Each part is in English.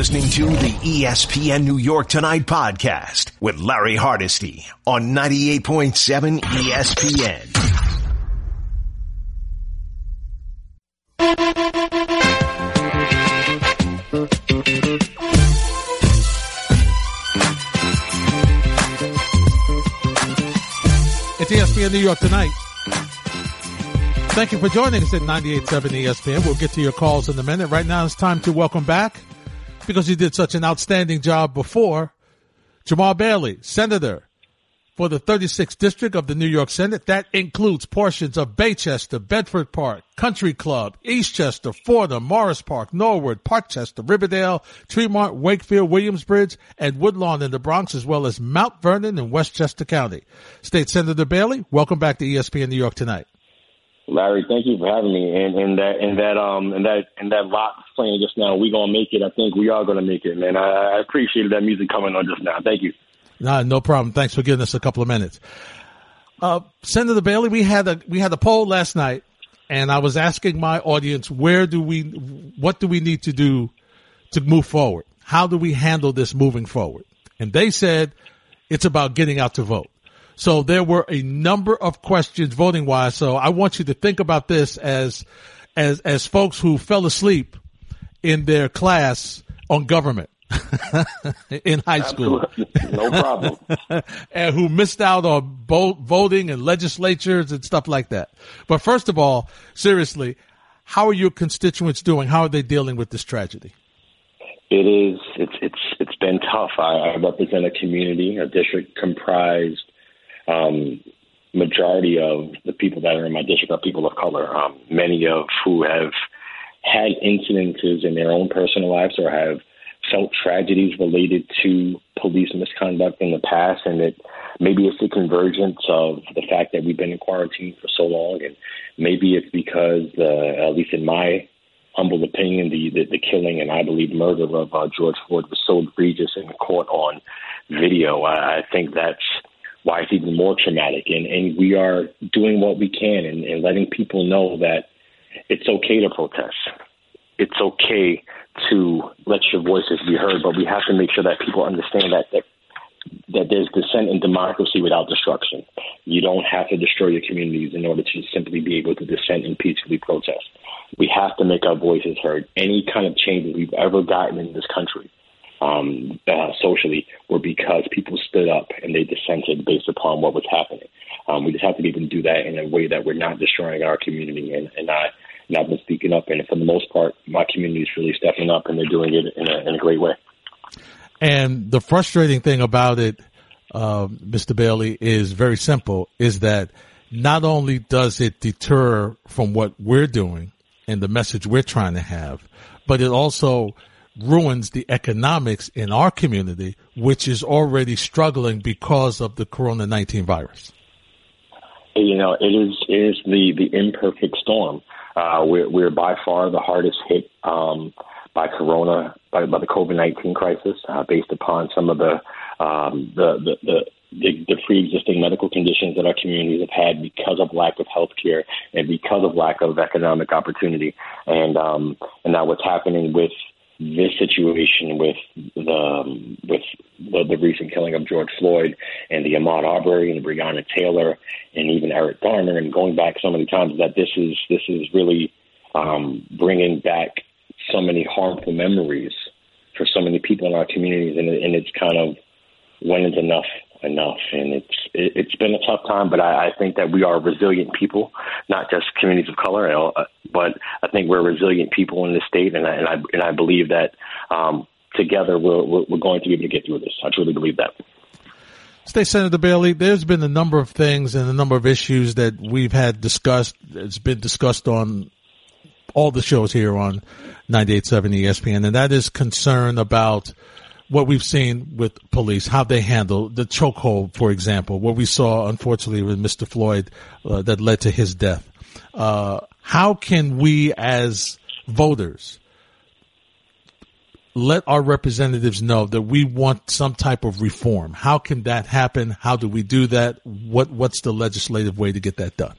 listening to the ESPN New York Tonight podcast with Larry Hardesty on 98.7 ESPN. It's ESPN New York Tonight. Thank you for joining us at 98.7 ESPN. We'll get to your calls in a minute. Right now it's time to welcome back, because he did such an outstanding job before, Jamaal Bailey, Senator for the 36th District of the New York Senate. That includes portions of Baychester, Bedford Park, Country Club, Eastchester, Fordham, Morris Park, Norwood, Parkchester, Riverdale, Tremont, Wakefield, Williamsbridge, and Woodlawn in the Bronx, as well as Mount Vernon in Westchester County. State Senator Bailey, welcome back to ESPN New York tonight. Larry, thank you for having me. And, and that and that um and that and that lot playing just now. We gonna make it. I think we are gonna make it, man. I, I appreciated that music coming on just now. Thank you. No, no problem. Thanks for giving us a couple of minutes. Uh, Senator Bailey, we had a we had a poll last night, and I was asking my audience where do we what do we need to do to move forward? How do we handle this moving forward? And they said it's about getting out to vote. So there were a number of questions voting wise. So I want you to think about this as, as, as folks who fell asleep in their class on government. in high school. no problem. and who missed out on bo- voting and legislatures and stuff like that. But first of all, seriously, how are your constituents doing? How are they dealing with this tragedy? It is. It's it's it's been tough. I, I represent a community, a district comprised um, majority of the people that are in my district are people of color, um, many of who have had incidences in their own personal lives or have felt tragedies related to police misconduct in the past, and that maybe it's the convergence of the fact that we've been in quarantine for so long, and maybe it's because, uh, at least in my humble opinion, the, the, the killing and I believe murder of uh, George Floyd was so egregious and caught on video. I, I think that's why it's even more traumatic. And, and we are doing what we can and, and letting people know that it's okay to protest. It's okay to let your voices be heard, but we have to make sure that people understand that, that that there's dissent in democracy without destruction. You don't have to destroy your communities in order to simply be able to dissent and peacefully protest. We have to make our voices heard. Any kind of changes we've ever gotten in this country um, uh, socially were because people stood up and they dissented based upon what was happening. Um, we just have to be able to do that in a way that we're not destroying our community. And, and and I've been speaking up, and for the most part, my community is really stepping up, and they're doing it in a, in a great way. And the frustrating thing about it, uh, Mr. Bailey, is very simple: is that not only does it deter from what we're doing and the message we're trying to have, but it also ruins the economics in our community, which is already struggling because of the Corona 19 virus? You know, it is, it is the, the imperfect storm. Uh, we're, we're by far the hardest hit um, by Corona, by, by the COVID 19 crisis, uh, based upon some of the, um, the, the, the the, the pre-existing medical conditions that our communities have had because of lack of health care and because of lack of economic opportunity. And um, and now what's happening with this situation with the um, with the, the, recent killing of George Floyd and the Ahmaud Arbery and Breonna Taylor and even Eric Garner and going back so many times that this is this is really um, bringing back so many harmful memories for so many people in our communities. And, and it's kind of when is enough enough. And it's it, it's been a tough time, but I, I think that we are resilient people, not just communities of color, uh, but I think we're resilient people in this state, and I and I, and I believe that um, together we're, we're going to be able to get through this. I truly believe that. State Senator Bailey, there's been a number of things and a number of issues that we've had discussed. It's been discussed on all the shows here on 98.7 ESPN, and that is concern about what we've seen with police, how they handle the chokehold, for example, what we saw, unfortunately, with Mr. Floyd uh, that led to his death. Uh, how can we as voters let our representatives know that we want some type of reform? How can that happen? How do we do that? What What's the legislative way to get that done?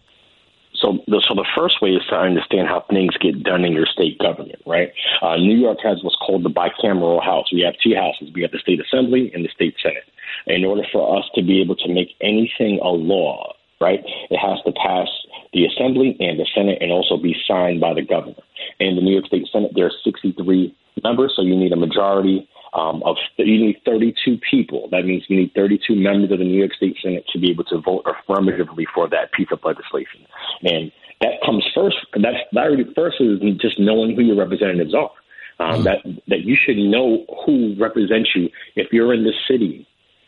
So the so the first way is to understand how things get done in your state government, right? Uh, New York has what's called the bicameral House. We have two houses. We have the state assembly and the state senate. In order for us to be able to make anything a law, right, it has to pass the assembly and the senate and also be signed by the governor. In the New York State Senate, there are 63 members, so you need a majority um, of you need 32 people. That means you need 32 members of the New York State Senate to be able to vote affirmatively for that piece of legislation. And that comes first. That's that already first is just knowing who your representatives are. Um, mm. That that you should know who represents you. If you're in the city,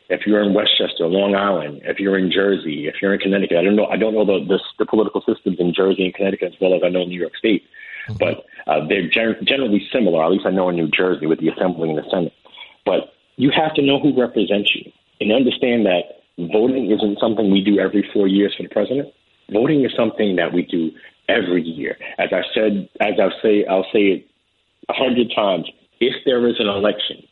if you're in Westchester, Long Island, if you're in Jersey, if you're in Connecticut, I don't know. I don't know the the, the political systems in Jersey and Connecticut as well as I know New York State. Mm-hmm. But uh, they're gen- generally similar. At least I know in New Jersey with the Assembly and the Senate. But you have to know who represents you and understand that voting isn't something we do every four years for the president. Voting is something that we do every year. As I said, as I say, I'll say it a hundred times. If there is an election,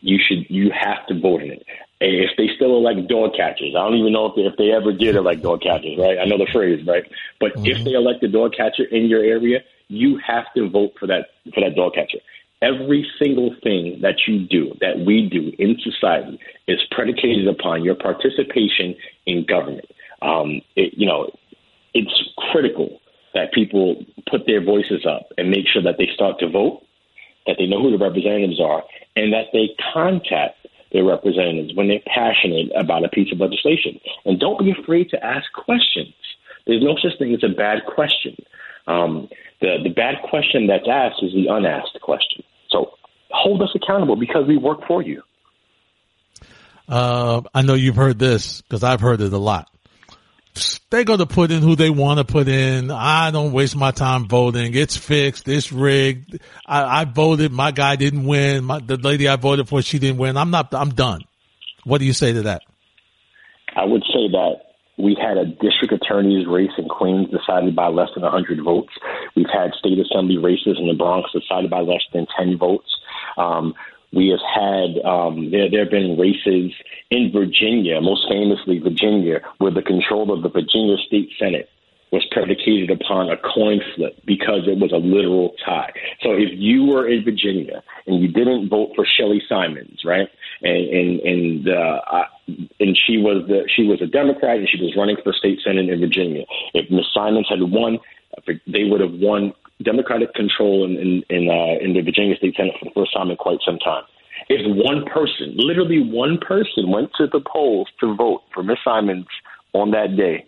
you should you have to vote in it. And if they still elect dog catchers, I don't even know if they, if they ever did elect dog catchers, right? I know the phrase, right? But mm-hmm. if they elect a dog catcher in your area, you have to vote for that for that dog catcher. Every single thing that you do, that we do in society, is predicated upon your participation in government. Um, it, you know, it's critical that people put their voices up and make sure that they start to vote, that they know who the representatives are, and that they contact their representatives when they're passionate about a piece of legislation. And don't be afraid to ask questions. There's no such thing as a bad question. Um, the, the bad question that's asked is the unasked question. So hold us accountable because we work for you. Uh, I know you've heard this because I've heard it a lot. They're going to put in who they want to put in. I don't waste my time voting. It's fixed. It's rigged. I, I voted. My guy didn't win. My, the lady I voted for, she didn't win. I'm not, I'm done. What do you say to that? I would say that we had a district attorney's race in Queens decided by less than 100 votes. We've had state assembly races in the Bronx decided by less than 10 votes. Um, we have had um, there. There have been races in Virginia, most famously Virginia, where the control of the Virginia State Senate was predicated upon a coin flip because it was a literal tie. So if you were in Virginia and you didn't vote for Shelly Simonds, right, and and and uh, and she was the she was a Democrat and she was running for state senate in Virginia. If Miss Simonds had won, they would have won Democratic control in in in, uh, in the Virginia State Senate for the first time in quite some time. If one person, literally one person, went to the polls to vote for Miss Simonds on that day,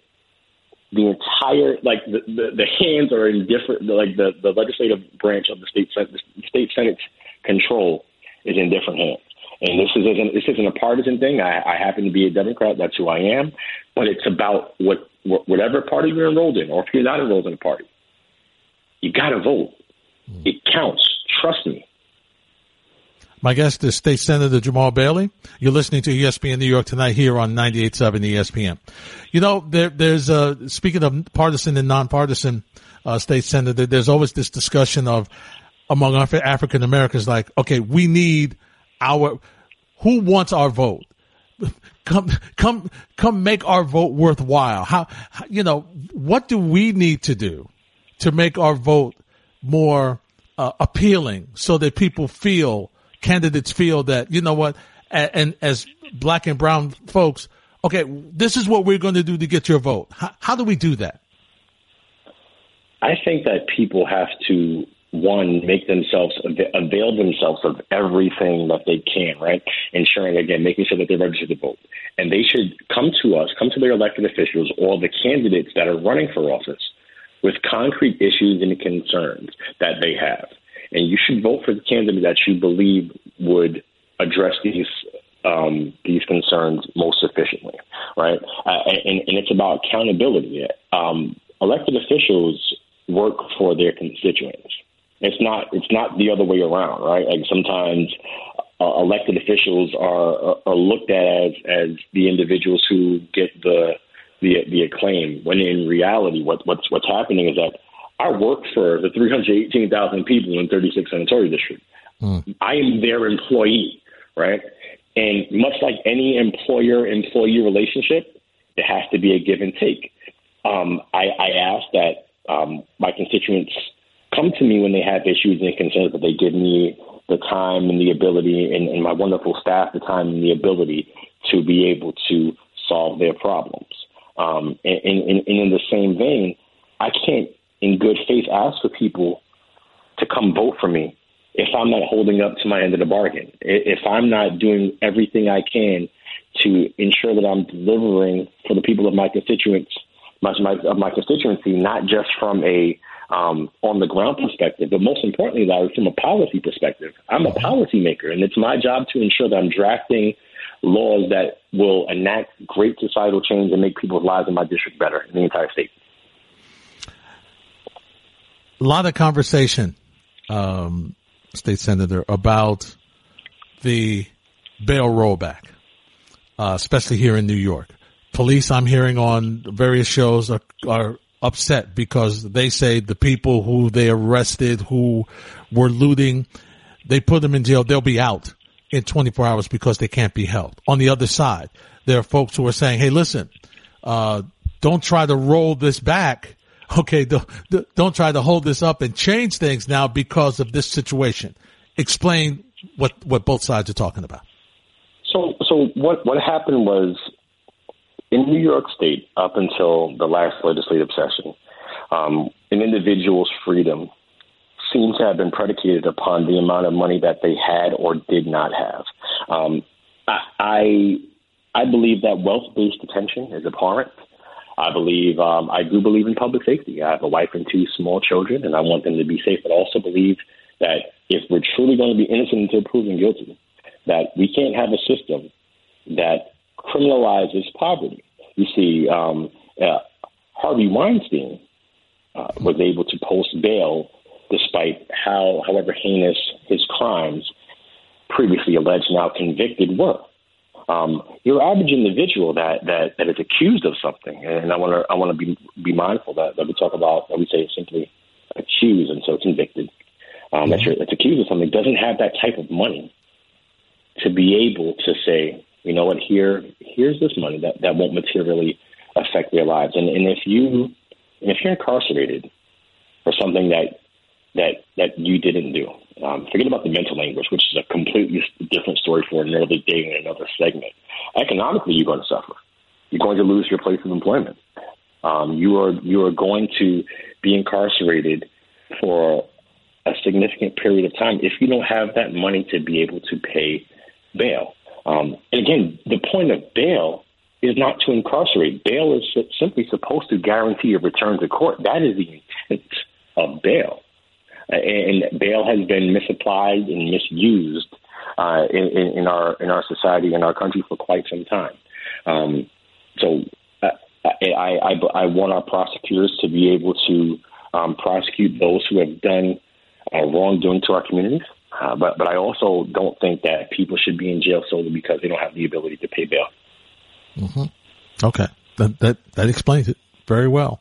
the entire like the, the, the hands are in different like the, the legislative branch of the state the state senate's control is in different hands. And this isn't this isn't a partisan thing. I, I happen to be a Democrat. That's who I am. But it's about what, what whatever party you're enrolled in, or if you're not enrolled in a party, you got to vote. It counts. Trust me. My guest is State Senator Jamaal Bailey. You're listening to ESPN New York tonight here on 98.7 ESPN. You know, there, there's, a, speaking of partisan and nonpartisan, uh, state senator, there's always this discussion of among African Americans, like, okay, we need our, who wants our vote? Come, come, come make our vote worthwhile. How, you know, what do we need to do to make our vote more uh, appealing so that people feel candidates feel that you know what, and, and as black and brown folks, okay, this is what we're going to do to get your vote. How, how do we do that? I think that people have to one make themselves avail themselves of everything that they can, right? Ensuring again, making sure that they're registered to vote, and they should come to us, come to their elected officials or the candidates that are running for office with concrete issues and concerns that they have and you should vote for the candidate that you believe would address these um, these concerns most efficiently, right? Uh, and, and, it's about accountability. Um, elected officials work for their constituents. It's not it's not the other way around, right? Like sometimes uh, elected officials are are looked at as as the individuals who get the the the acclaim. When in reality, what what's what's happening is that I work for the 318,000 people in 36 senatorial district. Mm. I am their employee, right? And much like any employer employee relationship, there has to be a give and take. um, I, I ask that um, my constituents come to me when they have issues and concerns, that they give me the time and the ability, and, and my wonderful staff the time and the ability to be able to solve their problems. Um, and, and, and in the same vein, I can't, in good faith, ask for people to come vote for me if I'm not holding up to my end of the bargain, if I'm not doing everything I can to ensure that I'm delivering for the people of my constituents, my, my, of my constituency, not just from a um, on the ground perspective, but most importantly, Larry, from a policy perspective. I'm a policymaker, and it's my job to ensure that I'm drafting laws that will enact great societal change and make people's lives in my district better in the entire state. A lot of conversation, um, state senator, about the bail rollback, uh, especially here in New York. Police, I'm hearing on various shows, are, are upset because they say the people who they arrested who were looting, they put them in jail. They'll be out in 24 hours because they can't be held. On the other side, there are folks who are saying, Hey, listen, uh, don't try to roll this back. Okay. Don't, don't try to hold this up and change things now because of this situation. Explain what, what both sides are talking about. So, so what, what happened was in New York State, up until the last legislative session, um, an individual's freedom seems to have been predicated upon the amount of money that they had or did not have. Um, I, I believe that wealth-based detention is abhorrent. I believe um, I do believe in public safety. I have a wife and two small children, and I want them to be safe. But also believe that if we're truly going to be innocent until proven guilty, that we can't have a system that criminalizes poverty. You see, um, uh, Harvey Weinstein uh, was able to post bail despite how, however heinous his crimes previously alleged, now convicted, were. Um, your average individual that, that, that is accused of something, and I want to I want to be be mindful that, that we talk about that we say simply accused and so convicted. Um, that you're, that's accused of something doesn't have that type of money to be able to say, you know what, here, here's this money that, that won't materially affect their lives. And, and if you, and if you're incarcerated for something that, that, that you didn't do, um, forget about the mental language, which is a completely different story for another day in another segment. Economically, you're going to suffer. You're going to lose your place of employment. Um, you are you are going to be incarcerated for a significant period of time if you don't have that money to be able to pay bail. Um, and again, the point of bail is not to incarcerate. Bail is simply supposed to guarantee a return to court. That is the intent of bail. And bail has been misapplied and misused uh, in, in, our in our society in our country for quite some time. Um, so uh, I, I, I, want our prosecutors to be able to um, prosecute those who have done uh, wrongdoing to our communities. Uh, but but I also don't think that people should be in jail solely because they don't have the ability to pay bail. Mm-hmm. Okay, that, that that explains it very well.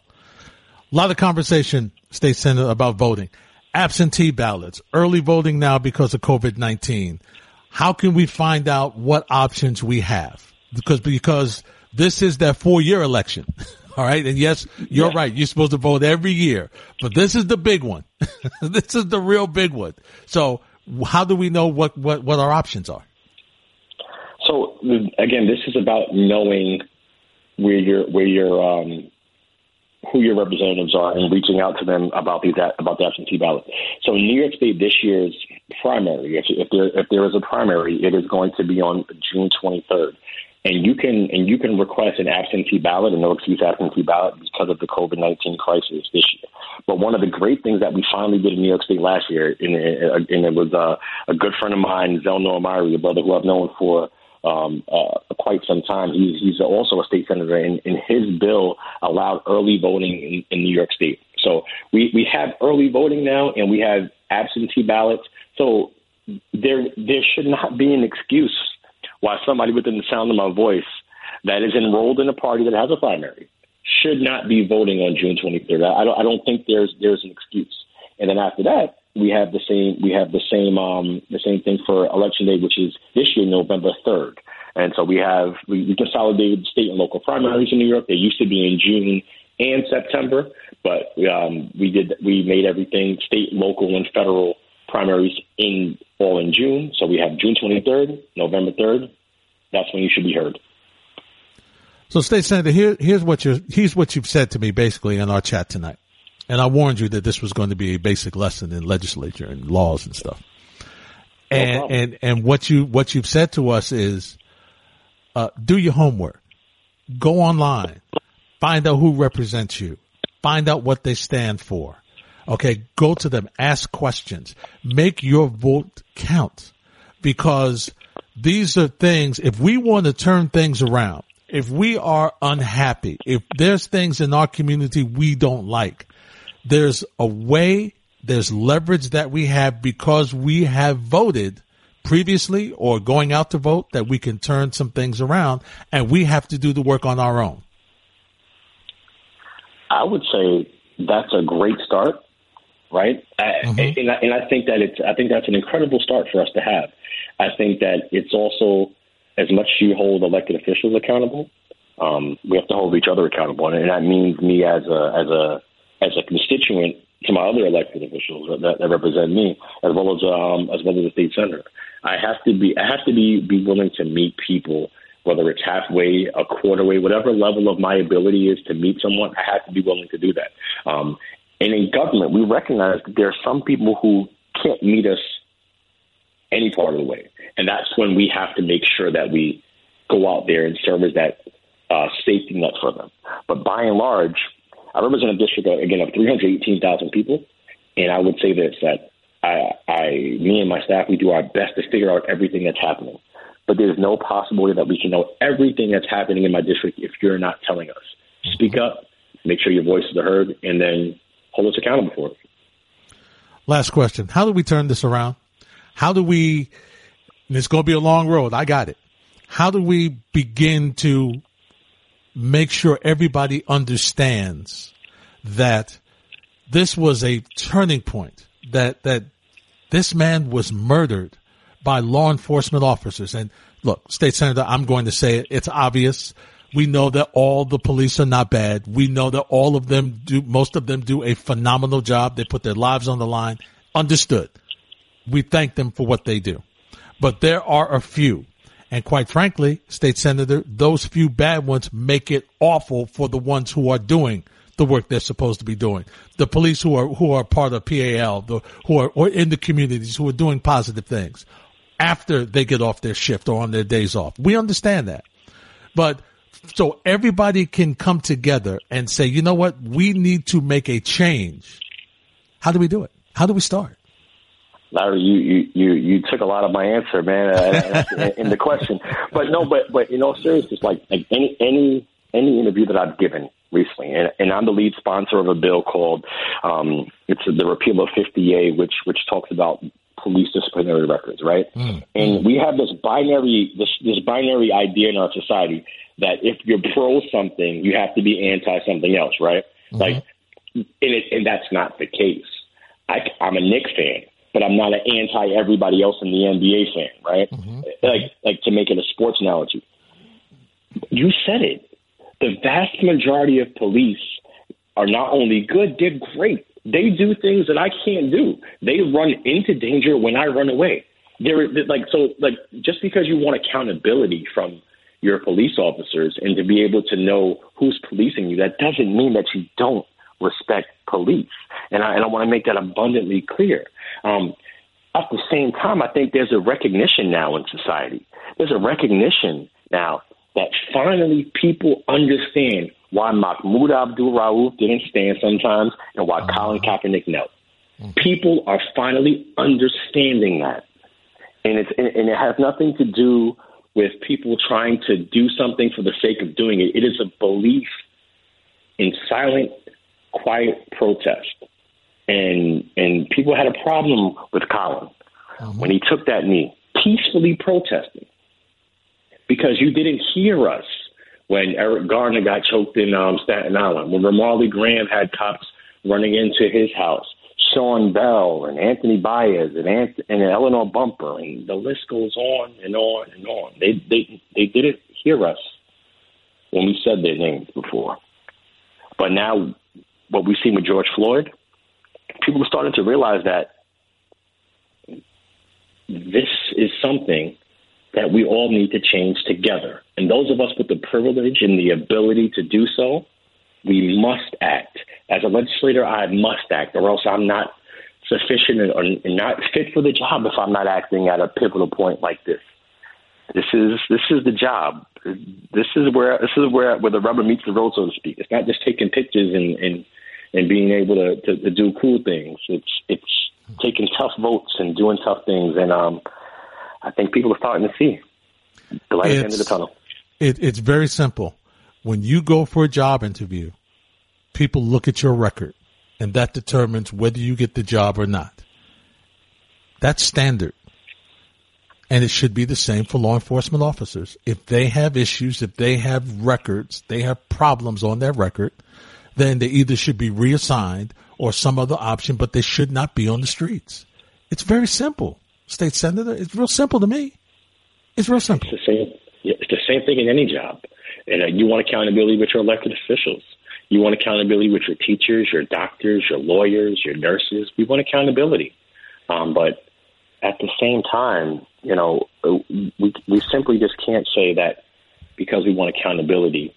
A lot of conversation, state senate, about voting, absentee ballots, early voting now because of COVID nineteen. How can we find out what options we have? Because because this is that four year election. All right. And yes, you're yeah. right. You're supposed to vote every year, but this is the big one. this is the real big one. So how do we know what, what, what our options are? So again, this is about knowing where your where your um, who your representatives are and reaching out to them about these about the absentee ballot. So in New York State, this year's primary, if, if there if there is a primary, it is going to be on June 23rd and you can and you can request an absentee ballot, a no excuse absentee ballot, because of the COVID nineteen crisis this year. But one of the great things that we finally did in New York State last year, and, and it was uh, a good friend of mine, Zellnor Myrie, a brother who I've known for um, uh, quite some time. He's, he's also a state senator, and, and his bill allowed early voting in, in New York State. So we, we have early voting now, and we have absentee ballots. So there there should not be an excuse why somebody within the sound of my voice that is enrolled in a party that has a primary should not be voting on June 23rd. I don't, I don't think there's there's an excuse. And then after that, we have the same we have the same um, the same thing for election day, which is this year November 3rd. And so we have we, we consolidated state and local primaries in New York. They used to be in June. and September, but um, we did we made everything state, local, and federal primaries in all in June. So we have June 23rd, November 3rd. That's when you should be heard. So, State Senator, here, here's what you here's what you've said to me basically in our chat tonight, and I warned you that this was going to be a basic lesson in legislature and laws and stuff. And problem. and and what you what you've said to us is, uh, do your homework, go online, find out who represents you, find out what they stand for. Okay, go to them, ask questions, make your vote count, because these are things. If we want to turn things around, if we are unhappy, if there's things in our community we don't like, there's a way, there's leverage that we have because we have voted previously or going out to vote that we can turn some things around and we have to do the work on our own. I would say that's a great start, right? I, Mhm. and, I, and I think that it's I think that's an incredible start for us to have. I think that it's also as much as you hold elected officials accountable, um, we have to hold each other accountable, and that means me as a as a as a constituent to my other elected officials that, that represent me, as well as um, as well as the state senator. I have to be I have to be be willing to meet people, whether it's halfway, a quarter way, whatever level of my ability is to meet someone. I have to be willing to do that. Um, and in government, we recognize that there are some people who can't meet us any part of the way, and that's when we have to make sure that we go out there and serve as that uh, safety net for them. But by and large, I represent a district uh, again of 318,000 people, and I would say this that I, I, me and my staff, we do our best to figure out everything that's happening. But there's no possibility that we can know everything that's happening in my district if you're not telling us. Speak up, make sure your voices are heard, and then hold us accountable for it. Last question. How do we turn this around? How do we, it's going to be a long road. I got it. How do we begin to make sure everybody understands that this was a turning point, that, that this man was murdered by law enforcement officers. And look, state senator, I'm going to say it. It's obvious. We know that all the police are not bad. We know that all of them do, most of them do a phenomenal job. They put their lives on the line. Understood. We thank them for what they do. But there are a few. And quite frankly, state senator, those few bad ones make it awful for the ones who are doing the work they're supposed to be doing. The police who are, who are part of PAL, the, who are or in the communities who are doing positive things after they get off their shift or on their days off. We understand that. But so everybody can come together and say, you know what? We need to make a change. How do we do it? How do we start? Larry, you, you, you, you took a lot of my answer, man, uh, in the question. But no, but but know, seriously, it's like like any any any interview that I've given recently, and, and I'm the lead sponsor of a bill called um, it's the repeal of 50A, which which talks about police disciplinary records, right? And we have this binary this this binary idea in our society that if you're pro something, you have to be anti something else, right? Like, and it, and that's not the case. I, I'm a Knicks fan, but I'm not an anti everybody else in the NBA fan, right? Mm-hmm. Like, like to make it a sports analogy. You said it. The vast majority of police are not only good, they're great. They do things that I can't do. They run into danger when I run away. They're like so like just because you want accountability from your police officers and to be able to know who's policing you, that doesn't mean that you don't respect police. And I, and I want to make that abundantly clear. Um, at the same time, I think there's a recognition now in society. There's a recognition now that finally people understand why Mahmoud Abdul Rauf didn't stand sometimes and why Colin Kaepernick knelt. People are finally understanding that. And, it's, and and it has nothing to do with people trying to do something for the sake of doing it. It is a belief in silent, quiet protest. And and people had a problem with Colin when he took that knee, peacefully protesting, because you didn't hear us when Eric Garner got choked in um, Staten Island, when Ramarley Graham had cops running into his house, Sean Bell and Anthony Baez and Ant- and Eleanor Bumpurs, and the list goes on and on and on. They they they didn't hear us when we said their names before. But now, what we've seen with George Floyd, people are starting to realize that this is something that we all need to change together. And those of us with the privilege and the ability to do so, we must act. As a legislator, I must act, or else I'm not sufficient or not fit for the job if I'm not acting at a pivotal point like this. This is this is the job. This is where this is where where the rubber meets the road, so to speak. It's not just taking pictures and and, and being able to, to, to do cool things. It's it's taking tough votes and doing tough things, and um, I think people are starting to see the light at the end of the tunnel. It, it's very simple. When you go for a job interview, people look at your record, and that determines whether you get the job or not. That's standard. And it should be the same for law enforcement officers. If they have issues, if they have records, they have problems on their record, then they either should be reassigned or some other option, but they should not be on the streets. It's very simple. State senator, it's real simple to me. It's real simple. It's the same. It's the same thing in any job. And uh, you want accountability with your elected officials. You want accountability with your teachers, your doctors, your lawyers, your nurses. We want accountability. Um, but at the same time, you know, we we simply just can't say that because we want accountability,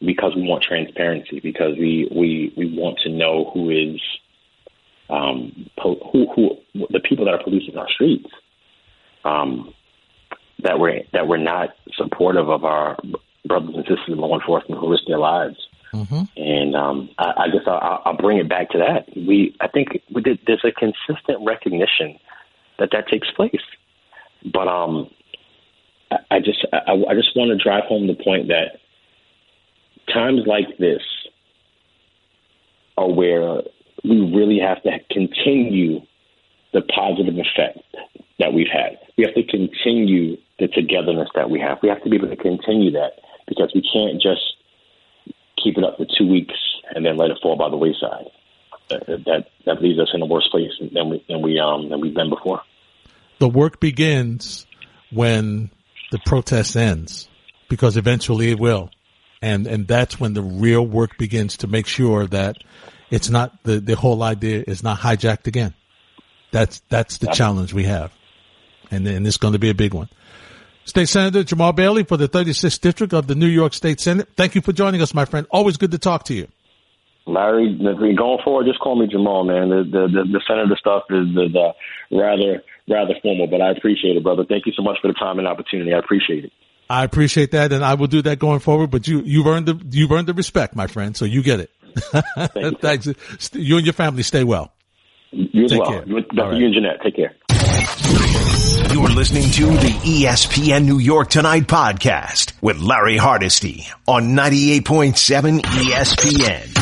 because we want transparency, because we we we want to know who is um, po- who who the people that are policing our streets. Um, that we're that we're not supportive of our brothers and sisters in law enforcement who risk their lives. Mm-hmm. And um, I, I guess I'll, I'll bring it back to that. We, I think, we did, there's a consistent recognition that that takes place. But um, I, I just, I, I just want to drive home the point that times like this are where we really have to continue the positive effect that we've had. We have to continue the togetherness that we have. We have to be able to continue that because we can't just keep it up for two weeks and then let it fall by the wayside. That that leaves us in a worse place than we than we um than we've been before. The work begins when the protest ends, because eventually it will, and and that's when the real work begins to make sure that it's not the the whole idea is not hijacked again. That's that's the challenge we have, and and it's going to be a big one. State Senator Jamaal Bailey for the 36th District of the New York State Senate. Thank you for joining us, my friend. Always good to talk to you. Larry, going forward, just call me Jamaal, man. The the the, the senator stuff is the, uh, the rather rather formal, but I appreciate it, brother. Thank you so much for the time and opportunity. I appreciate it. I appreciate that, and I will do that going forward. But you you've earned the you've earned the respect, my friend. So you get it. Thank Thanks. You and your family stay well. You as Take well. Care. You, right. you and Jeanette. Take care. You're listening to the ESPN New York Tonight podcast with Larry Hardesty on 98.7 ESPN.